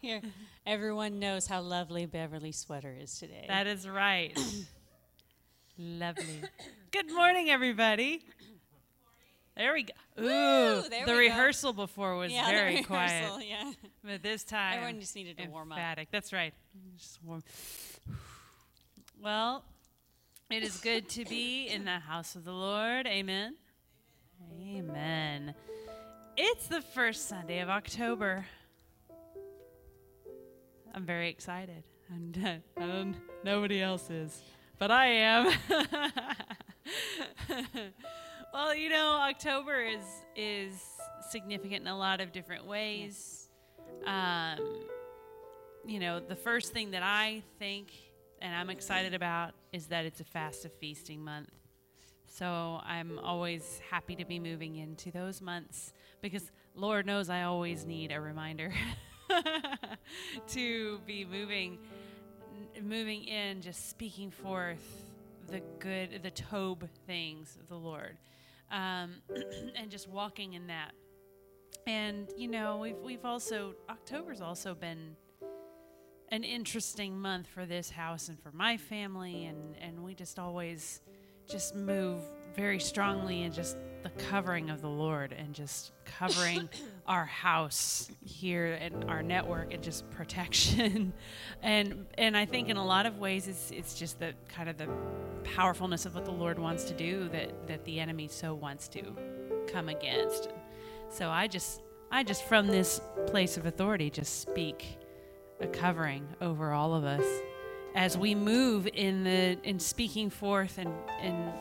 Here, everyone knows how lovely Beverly's sweater is today. That is right. Lovely. Good morning, everybody. There we go. Ooh, Woo, the we go. rehearsal before was yeah, very rehearsal, quiet, Yeah. but this time Everyone just needed to warm up. emphatic. That's right. Just warm. Well, it is good to be in the house of the Lord. Amen. Amen. It's the first Sunday of October. I'm very excited. And uh, I don't, nobody else is, but I am. well, you know, October is is significant in a lot of different ways. Um, you know, the first thing that I think and I'm excited about is that it's a fast of feasting month. So I'm always happy to be moving into those months because Lord knows I always need a reminder to be moving moving in just speaking forth the good the tov things of the Lord. Um, and just walking in that. And you know, we've we've also October's also been an interesting month for this house and for my family and and we just always just move very strongly and just the covering of the Lord and just covering our house here and our network and just protection. And and I think in a lot of ways it's it's just the kind of the powerfulness of what the Lord wants to do that that the enemy so wants to come against. So I just I just from this place of authority just speak a covering over all of us as we move in the in speaking forth and and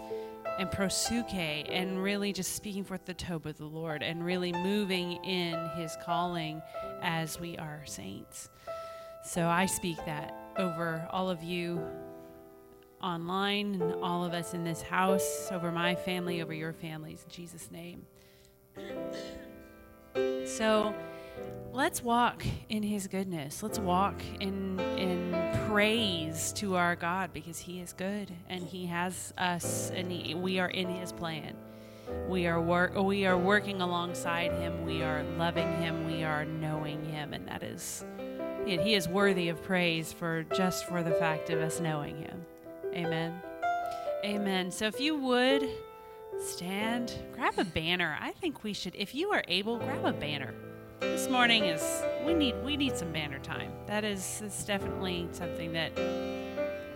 and prosuke and really just speaking forth the tov of the Lord and really moving in his calling as we are saints. So I speak that over all of you online and all of us in this house, over my family, over your families in Jesus name. So let's walk in his goodness let's walk in in praise to our god because he is good and he has us and he, we are in his plan. We are work we are working alongside him. We are loving him. We are knowing him. And that is and he is worthy of praise for just for the fact of us knowing him. Amen. Amen. So if you would stand grab a banner. I think we should if you are able grab a banner this morning is we need we need some banner time. That is is definitely something that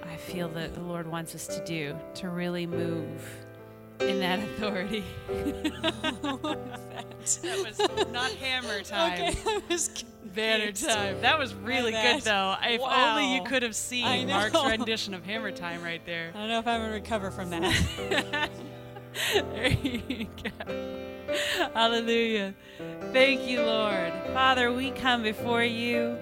I feel that the Lord wants us to do to really move in that authority. that that? was not hammer time. Okay, Banner time. That was really good though. If only you could have seen. Mark's rendition of hammer time right there. I don't know if I'm gonna recover from that. there you go. Hallelujah. Thank you, Lord. Father, we come before you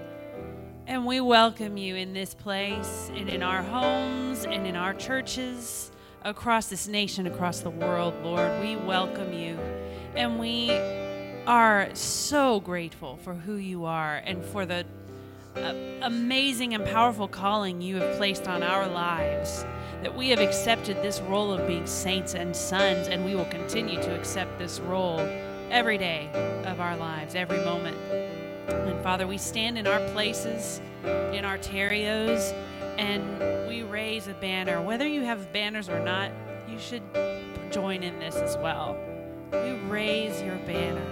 and we welcome you in this place and in our homes and in our churches across this nation, across the world, Lord. We welcome you and we are so grateful for who you are and for the uh, amazing and powerful calling you have placed on our lives. That we have accepted this role of being saints and sons, and we will continue to accept this role every day of our lives, every moment. And Father, we stand in our places, in our terrios, and we raise a banner. Whether you have banners or not, you should join in this as well. We raise your banner.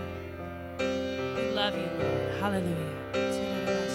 We love you, Lord. Hallelujah.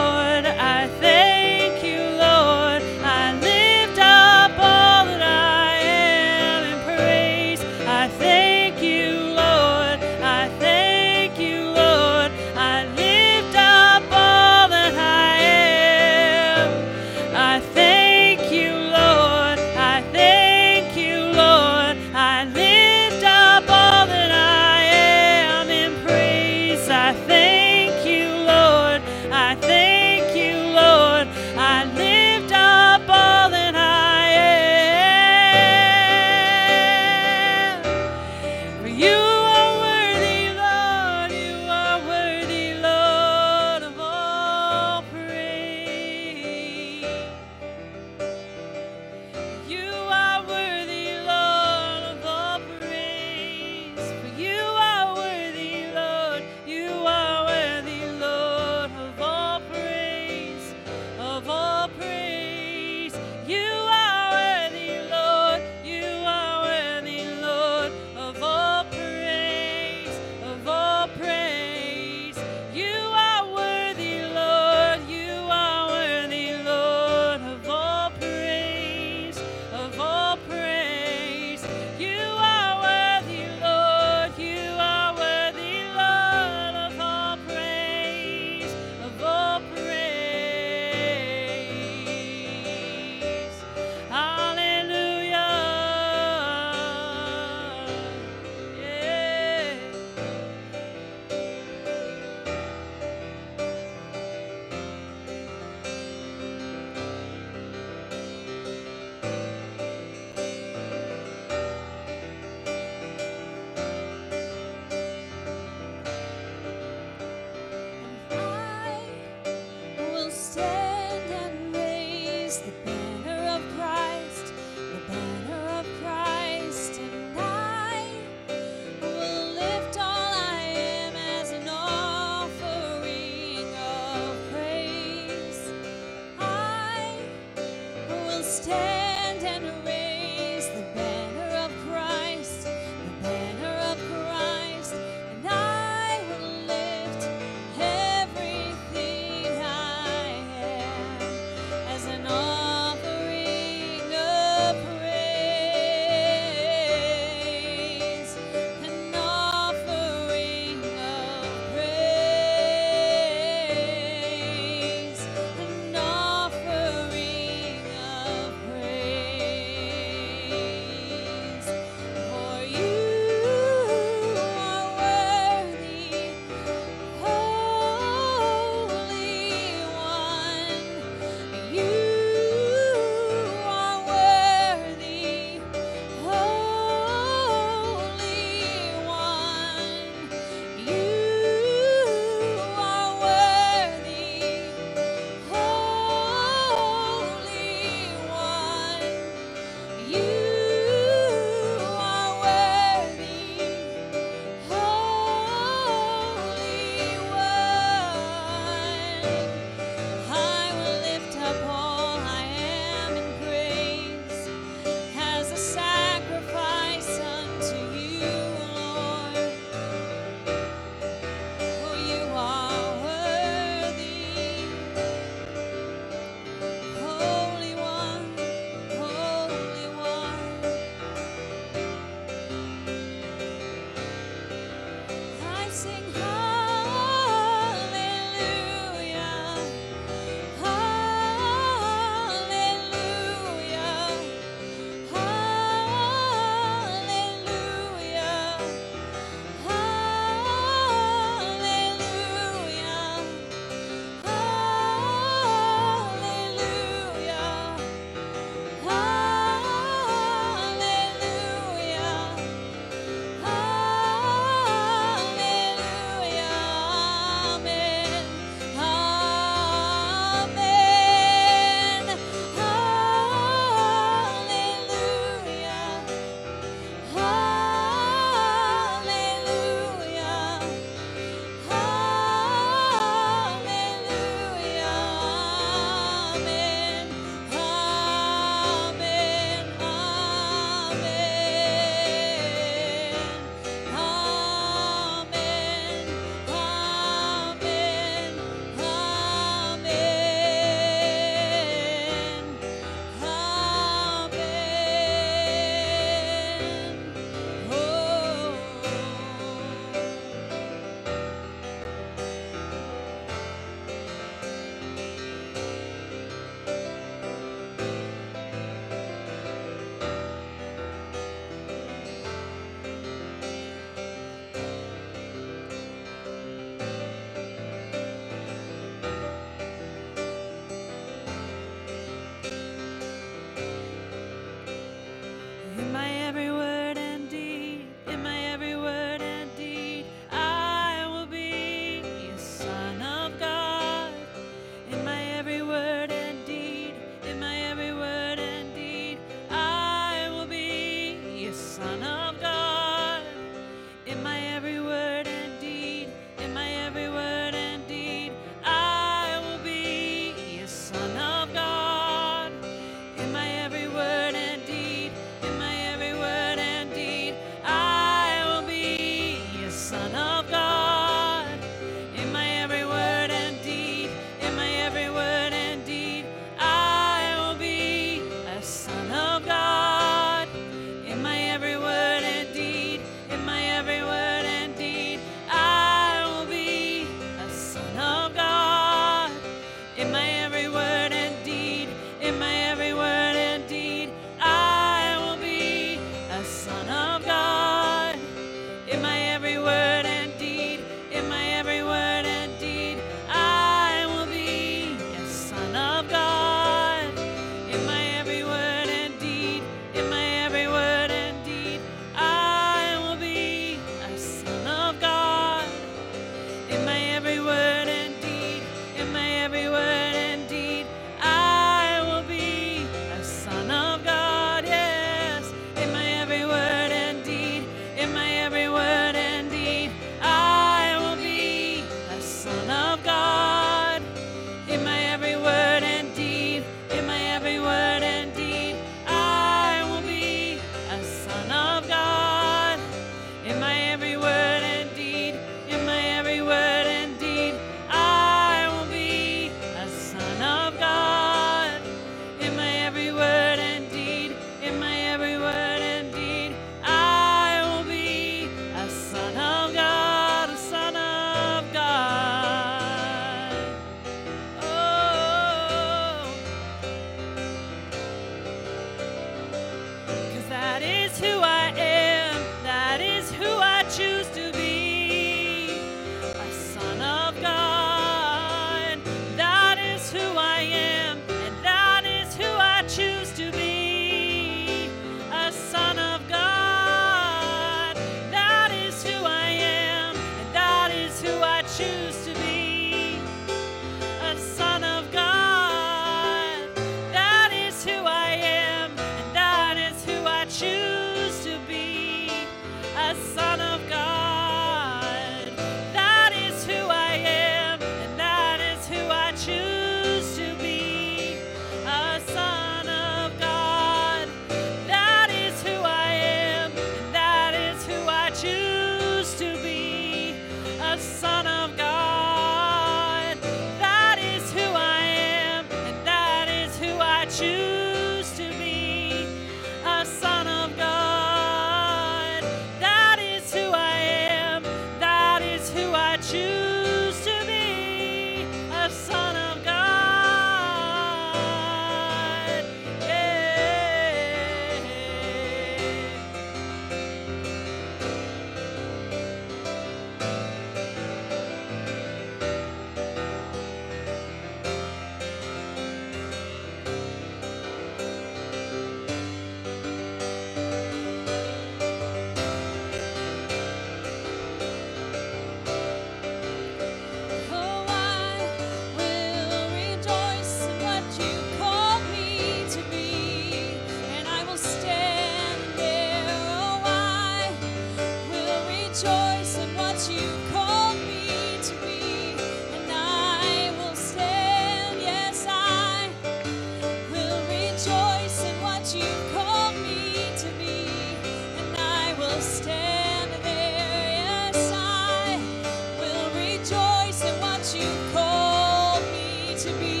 you called me to be.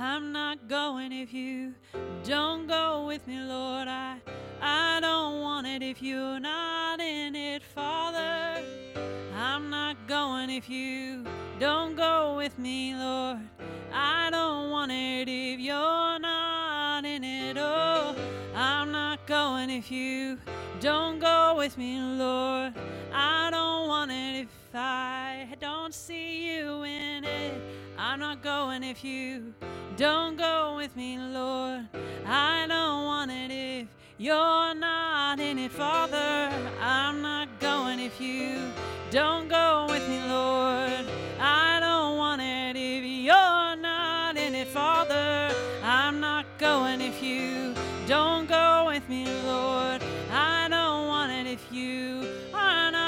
I'm not going if you don't go with me, Lord. I I don't want it if you're not in it, Father. I'm not going if you don't go with me, Lord. I don't want it if you're not in it. Oh, I'm not going if you don't go with me, Lord. I don't want it if I don't see you in it. I'm not going if you don't go with me, Lord. I don't want it if you're not in it, Father. I'm not going if you don't go with me, Lord. I don't want it if you're not in it, Father. I'm not going if you don't go with me, Lord. I don't want it if you are not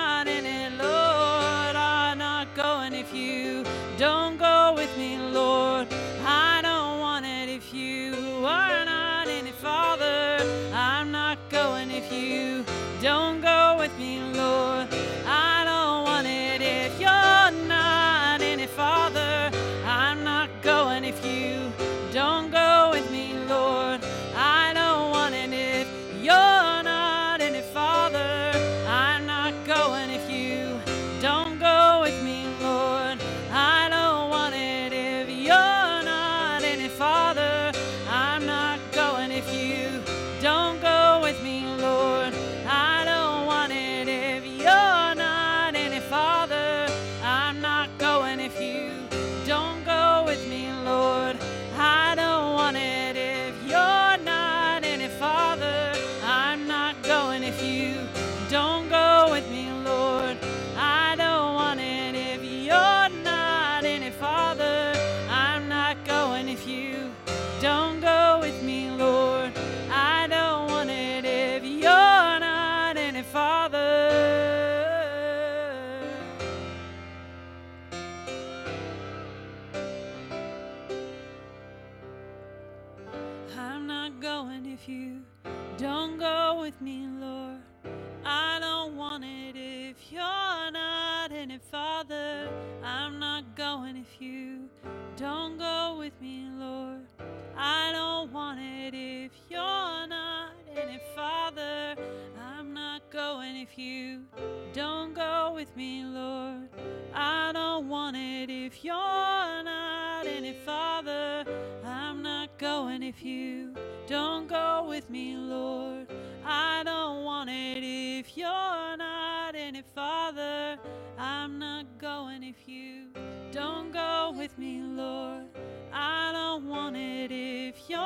if you don't go with me, Lord. I don't want it if you're not in it, Father. I'm not going if you don't go with me, Lord. I don't want it if you're not in it, Father. I'm not going if you don't go with me, Lord. I don't want it if you're not in it, Father. I'm not going if you don't go with me, Lord. I don't want it if you're not in it, Father. I'm not going if you don't go with me, Lord. I don't want it if you're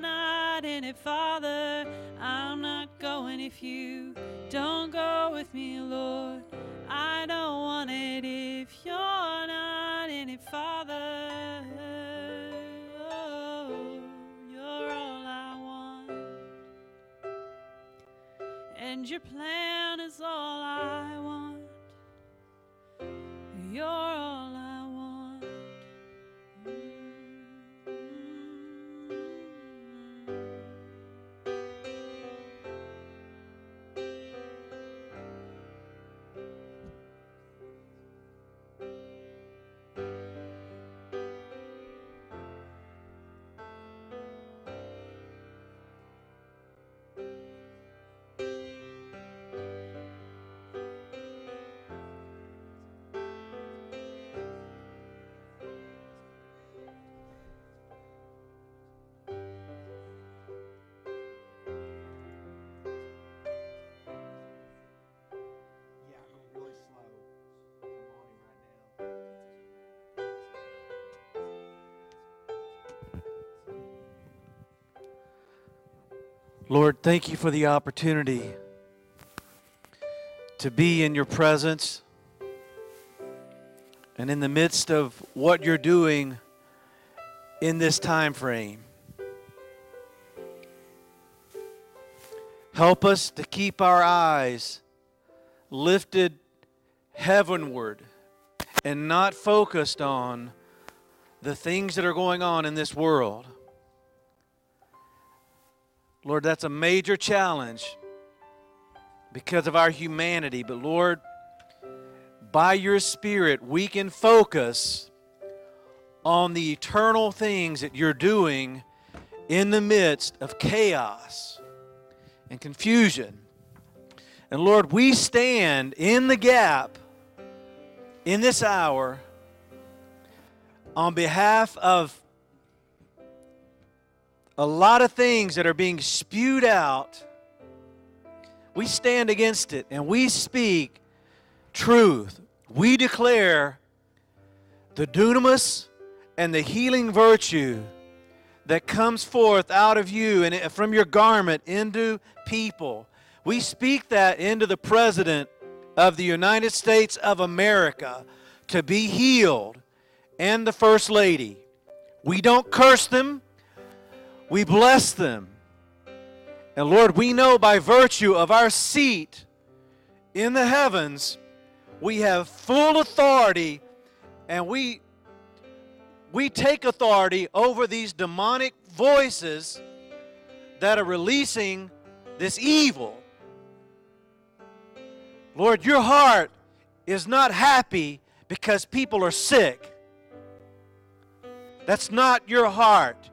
not in it, Father. I'm not going if you don't go with me, Lord. I don't want it if you're not in it, Father. And your plan is all I want. You're all Lord, thank you for the opportunity to be in your presence and in the midst of what you're doing in this time frame. Help us to keep our eyes lifted heavenward and not focused on the things that are going on in this world. Lord, that's a major challenge because of our humanity. But Lord, by your Spirit, we can focus on the eternal things that you're doing in the midst of chaos and confusion. And Lord, we stand in the gap in this hour on behalf of a lot of things that are being spewed out. We stand against it and we speak truth. We declare the dunamis and the healing virtue that comes forth out of you and from your garment into people. We speak that into the President of the United States of America to be healed and the First Lady. We don't curse them, we bless them. And Lord, we know by virtue of our seat in the heavens, we have full authority and we we take authority over these demonic voices that are releasing this evil. Lord, your heart is not happy because people are sick. That's not your heart.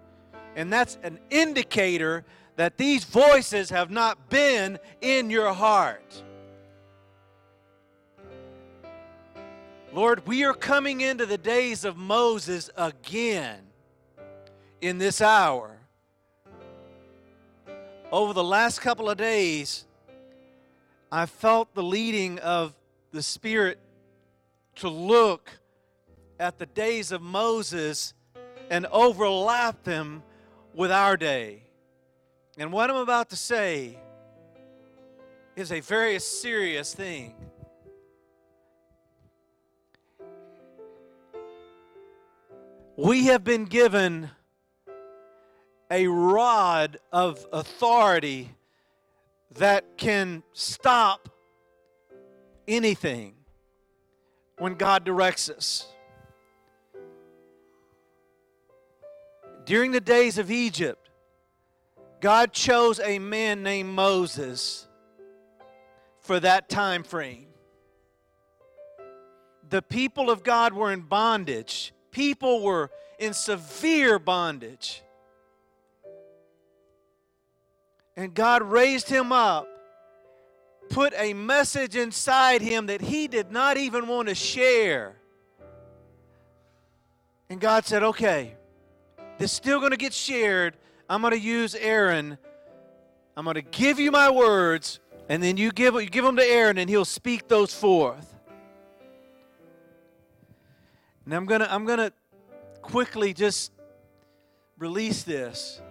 And that's an indicator that these voices have not been in your heart. Lord, we are coming into the days of Moses again in this hour. Over the last couple of days, I felt the leading of the Spirit to look at the days of Moses and overlap them with our day. And what I'm about to say is a very serious thing. We have been given a rod of authority that can stop anything when God directs us. During the days of Egypt, God chose a man named Moses for that time frame. The people of God were in bondage. People were in severe bondage. And God raised him up, put a message inside him that he did not even want to share. And God said, okay, this is still going to get shared. I'm going to use Aaron. I'm going to give you my words, and then you give, you give them to Aaron, and he'll speak those forth. And I'm going to I'm going to quickly just release this.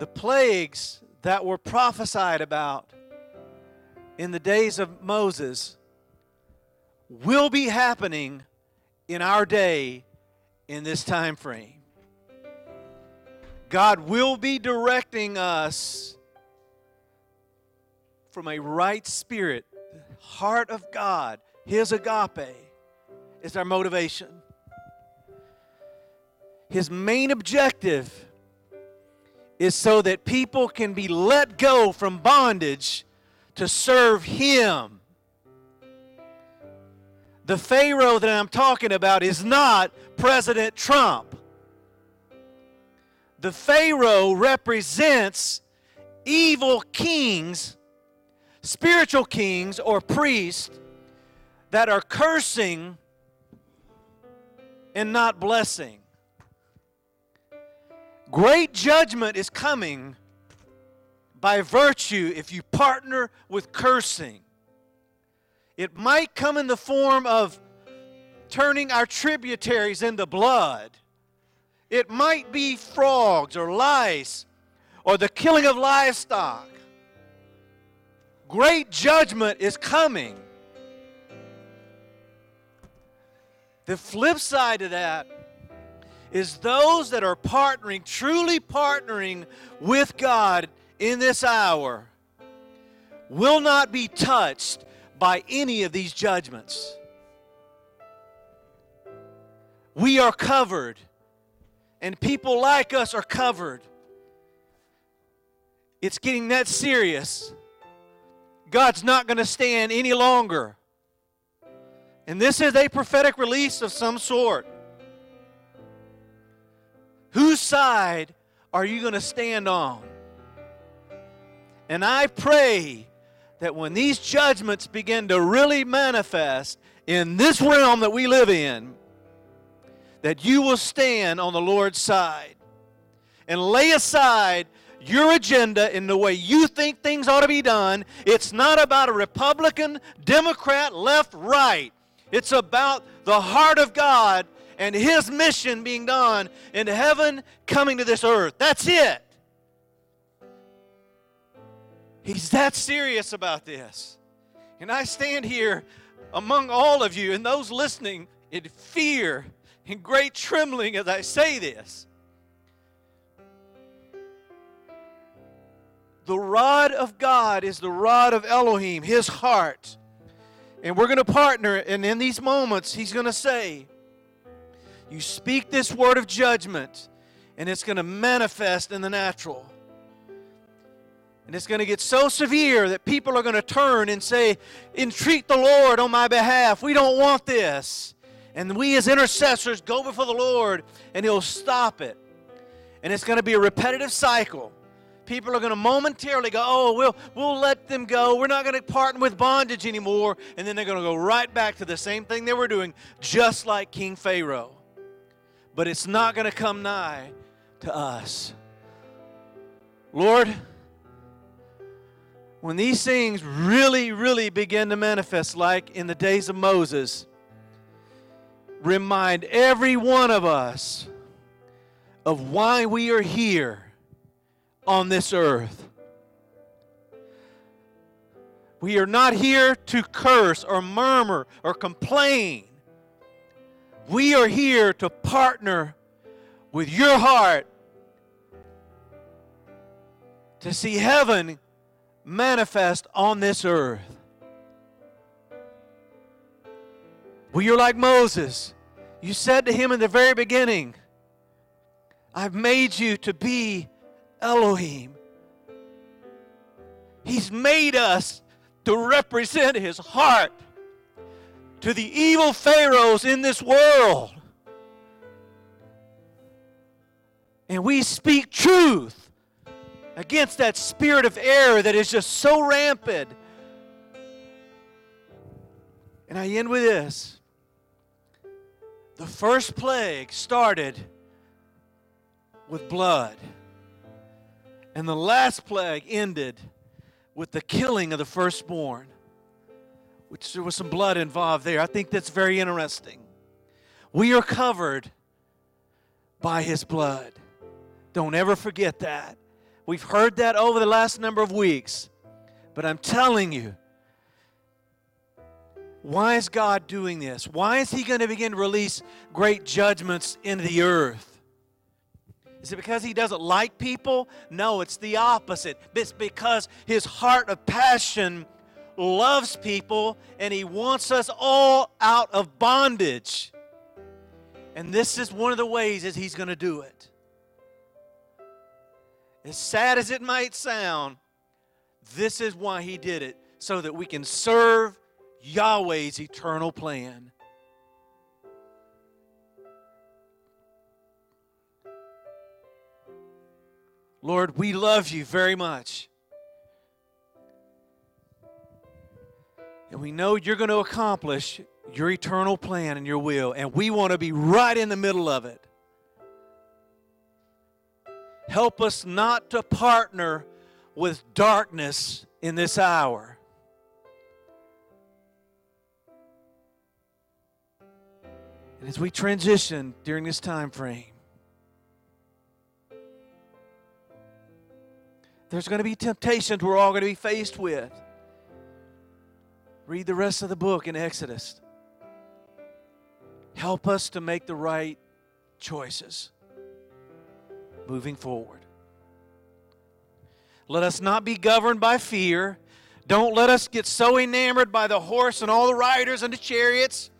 the plagues that were prophesied about in the days of Moses will be happening in our day in this time frame. God will be directing us from a right spirit, the heart of God, His agape is our motivation. His main objective is so that people can be let go from bondage to serve Him. The Pharaoh that I'm talking about is not President Trump. The Pharaoh represents evil kings, spiritual kings or priests that are cursing and not blessing. Great judgment is coming by virtue if you partner with cursing. It might come in the form of turning our tributaries into blood. It might be frogs or lice or the killing of livestock. Great judgment is coming. The flip side of that is those that are partnering, truly partnering with God in this hour, will not be touched by any of these judgments. We are covered, and people like us are covered. It's getting that serious. God's not going to stand any longer. And this is a prophetic release of some sort. Whose side are you going to stand on? And I pray that when these judgments begin to really manifest in this realm that we live in, that you will stand on the Lord's side and lay aside your agenda in the way you think things ought to be done. It's not about a Republican, Democrat, left, right. It's about the heart of God and His mission being done in heaven coming to this earth. That's it. He's that serious about this. And I stand here among all of you and those listening in fear and great trembling as I say this. The rod of God is the rod of Elohim, his heart. And we're going to partner, and in these moments, he's going to say, You speak this word of judgment, and it's going to manifest in the natural. And it's going to get so severe that people are going to turn and say, Entreat the Lord on my behalf. We don't want this. And we as intercessors go before the Lord, and He'll stop it. And it's going to be a repetitive cycle. People are going to momentarily go, Oh, we'll, we'll let them go. We're not going to partner with bondage anymore. And then they're going to go right back to the same thing they were doing, just like King Pharaoh. But it's not going to come nigh to us. Lord, when these things really, really begin to manifest, like in the days of Moses, remind every one of us of why we are here on this earth. We are not here to curse or murmur or complain. We are here to partner with your heart to see heaven manifest on this earth. Well, you're like Moses. You said to him in the very beginning, I've made you to be Elohim. He's made us to represent his heart to the evil pharaohs in this world. And we speak truth against that spirit of error that is just so rampant. And I end with this. The first plague started with blood. And the last plague ended with the killing of the firstborn, which there was some blood involved there. I think that's very interesting. We are covered by his blood. Don't ever forget that. We've heard that over the last number of weeks. But I'm telling you, why is God doing this? Why is He going to begin to release great judgments into the earth? Is it because He doesn't like people? No, it's the opposite. It's because His heart of passion loves people and He wants us all out of bondage. And this is one of the ways that He's going to do it. As sad as it might sound, this is why he did it, so that we can serve Yahweh's eternal plan. Lord, we love you very much. And we know you're going to accomplish your eternal plan and your will, and we want to be right in the middle of it. Help us not to partner with darkness in this hour. And as we transition during this time frame, there's going to be temptations we're all going to be faced with. Read the rest of the book in Exodus. Help us to make the right choices moving forward. Let us not be governed by fear. Don't let us get so enamored by the horse and all the riders and the chariots.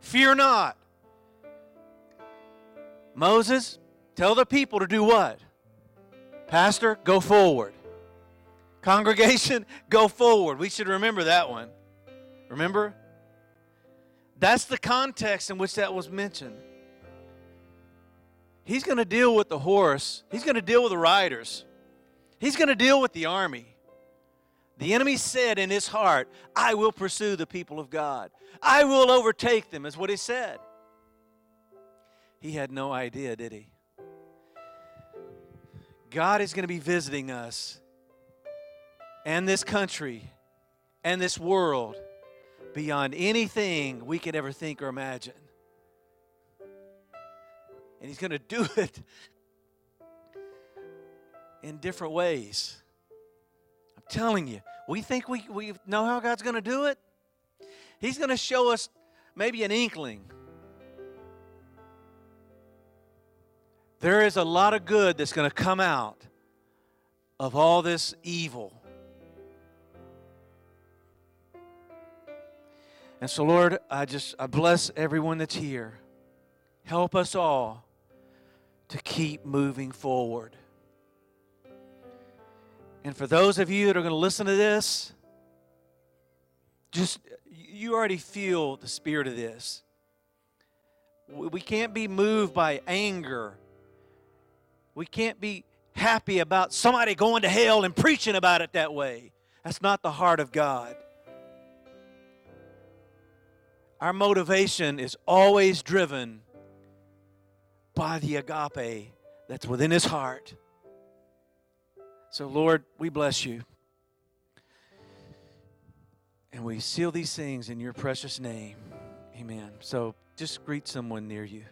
Fear not. Moses, tell the people to do what? Pastor, go forward. Congregation, go forward. We should remember that one. Remember? That's the context in which that was mentioned. He's going to deal with the horse, he's going to deal with the riders, he's going to deal with the army. The enemy said in his heart, I will pursue the people of God. I will overtake them, is what he said. He had no idea, did he? God is going to be visiting us and this country and this world beyond anything we could ever think or imagine. And He's going to do it in different ways. I'm telling you, we think we, we know how God's going to do it. He's going to show us maybe an inkling. There is a lot of good that's going to come out of all this evil. And so, Lord, I just I bless everyone that's here. Help us all to keep moving forward. And for those of you that are going to listen to this, just you already feel the spirit of this. We can't be moved by anger. We can't be happy about somebody going to hell and preaching about it that way. That's not the heart of God. Our motivation is always driven by the agape that's within his heart. So, Lord, we bless you. And we seal these things in your precious name. Amen. So, just greet someone near you.